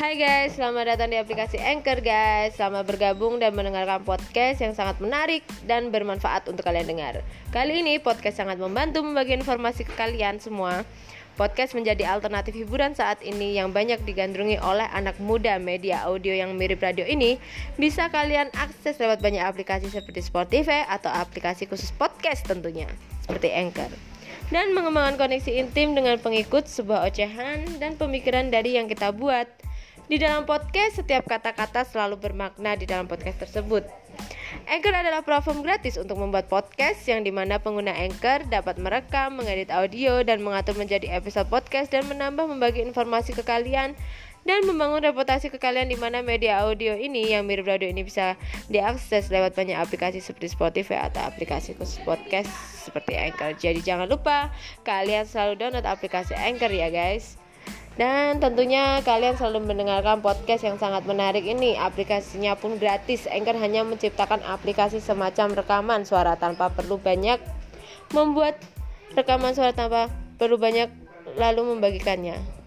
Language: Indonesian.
Hai guys, selamat datang di aplikasi Anchor guys. Selamat bergabung dan mendengarkan podcast yang sangat menarik dan bermanfaat untuk kalian dengar. Kali ini podcast sangat membantu membagi informasi ke kalian semua. Podcast menjadi alternatif hiburan saat ini yang banyak digandrungi oleh anak muda media audio yang mirip radio ini. Bisa kalian akses lewat banyak aplikasi seperti Spotify atau aplikasi khusus podcast tentunya Seperti Anchor. Dan mengembangkan koneksi intim dengan pengikut sebuah ocehan dan pemikiran dari yang kita buat. Di dalam podcast, setiap kata-kata selalu bermakna di dalam podcast tersebut. Anchor adalah platform gratis untuk membuat podcast yang di mana pengguna Anchor dapat merekam, mengedit audio, dan mengatur menjadi episode podcast dan menambah membagi informasi ke kalian dan membangun reputasi ke kalian di mana media audio ini yang mirip radio ini bisa diakses lewat banyak aplikasi seperti Spotify atau aplikasi khusus podcast seperti Anchor. Jadi jangan lupa kalian selalu download aplikasi Anchor ya guys. Dan tentunya kalian selalu mendengarkan podcast yang sangat menarik ini. Aplikasinya pun gratis. Anchor hanya menciptakan aplikasi semacam rekaman suara tanpa perlu banyak membuat rekaman suara tanpa perlu banyak lalu membagikannya.